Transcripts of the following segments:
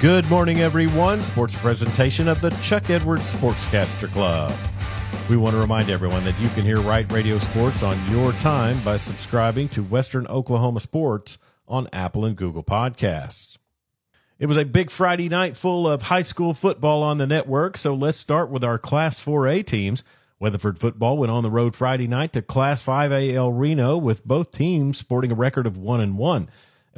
Good morning, everyone. Sports presentation of the Chuck Edwards Sportscaster Club. We want to remind everyone that you can hear Right Radio Sports on your time by subscribing to Western Oklahoma Sports on Apple and Google Podcasts. It was a big Friday night full of high school football on the network, so let's start with our Class 4A teams. Weatherford football went on the road Friday night to Class 5A El Reno with both teams sporting a record of 1 and 1.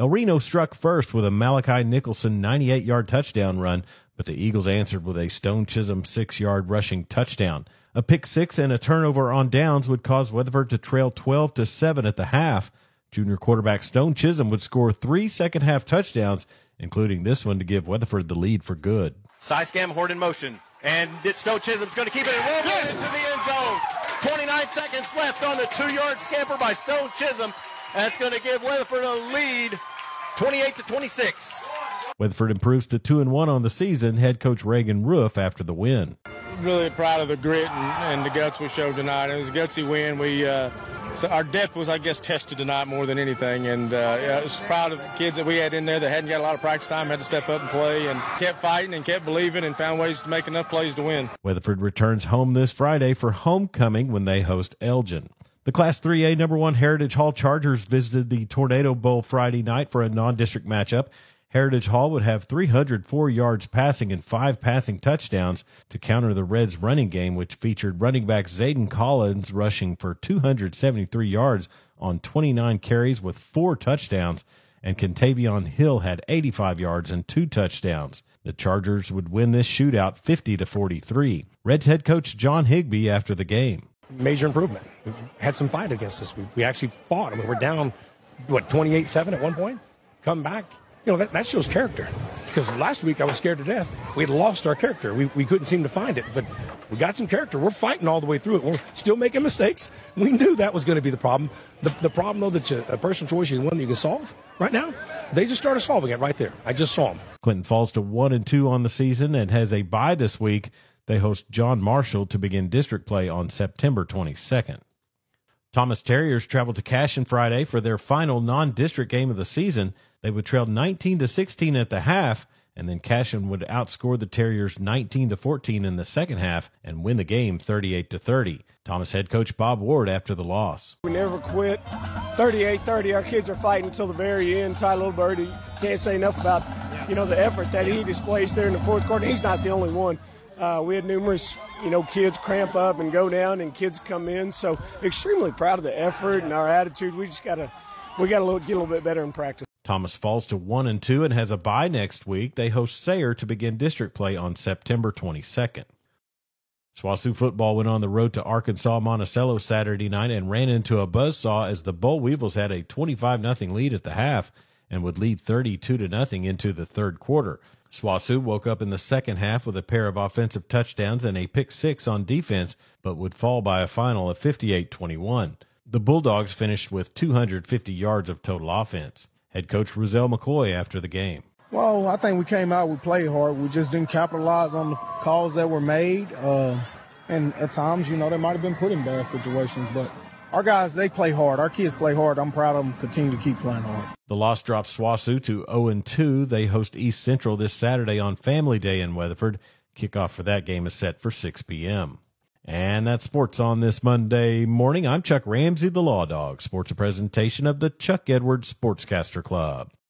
El Reno struck first with a Malachi Nicholson 98 yard touchdown run, but the Eagles answered with a Stone Chisholm six yard rushing touchdown. A pick six and a turnover on downs would cause Weatherford to trail 12 to 7 at the half. Junior quarterback Stone Chisholm would score three second half touchdowns, including this one to give Weatherford the lead for good. Side scam Horde in motion. And Stone Chisholm's going to keep it and roll yes. into the end zone. 29 seconds left on the two yard scamper by Stone Chisholm. That's going to give Weatherford a lead 28 to 26. Weatherford improves to 2 and 1 on the season. Head coach Reagan Roof after the win. Really proud of the grit and, and the guts we showed tonight. It was a gutsy win. We uh, so our depth was, I guess, tested tonight more than anything. And uh, yeah, I was proud of the kids that we had in there that hadn't got a lot of practice time, had to step up and play, and kept fighting and kept believing and found ways to make enough plays to win. Weatherford returns home this Friday for homecoming when they host Elgin. The Class 3A number one Heritage Hall Chargers visited the Tornado Bowl Friday night for a non district matchup. Heritage Hall would have 304 yards passing and five passing touchdowns to counter the Reds' running game, which featured running back Zayden Collins rushing for 273 yards on 29 carries with four touchdowns, and Contavion Hill had 85 yards and two touchdowns. The Chargers would win this shootout 50 to 43. Reds head coach John Higby after the game major improvement. We had some fight against us. We, we actually fought. I mean, we're down, what, 28 7 at one point? Come back. You know, that, that shows character. Because last week I was scared to death. We had lost our character. We, we couldn't seem to find it. But we got some character. We're fighting all the way through it. We're still making mistakes. We knew that was going to be the problem. The, the problem, though, that you, a personal choice is one that you can solve right now, they just started solving it right there. I just saw them. Clinton falls to 1 and 2 on the season and has a bye this week. They host John Marshall to begin district play on September 22nd. Thomas Terriers traveled to Cashion Friday for their final non-district game of the season. They would trail 19 to 16 at the half, and then Cashion would outscore the Terriers 19 to 14 in the second half and win the game 38 to 30. Thomas head coach Bob Ward after the loss. We never quit. 38-30. Our kids are fighting until the very end. Ty Little Birdie can't say enough about you know the effort that he displays there in the fourth quarter. He's not the only one. Uh, we had numerous, you know, kids cramp up and go down, and kids come in. So extremely proud of the effort and our attitude. We just gotta, we gotta get a little bit better in practice. Thomas falls to one and two and has a bye next week. They host Sayre to begin district play on September 22nd. SWOSU football went on the road to Arkansas Monticello Saturday night and ran into a buzzsaw as the Boll Weevils had a 25 0 lead at the half and would lead 32 to nothing into the third quarter. SWOSU woke up in the second half with a pair of offensive touchdowns and a pick six on defense, but would fall by a final of 58 21. The Bulldogs finished with 250 yards of total offense. Head coach Roselle McCoy after the game. Well, I think we came out, we played hard. We just didn't capitalize on the calls that were made. Uh, and at times, you know, they might have been put in bad situations, but our guys, they play hard. Our kids play hard. I'm proud of them. Continue to keep playing hard. The loss drops SWOSU to 0 2. They host East Central this Saturday on Family Day in Weatherford. Kickoff for that game is set for 6 p.m. And that's sports on this Monday morning. I'm Chuck Ramsey, the Law Dog. Sports a presentation of the Chuck Edwards Sportscaster Club.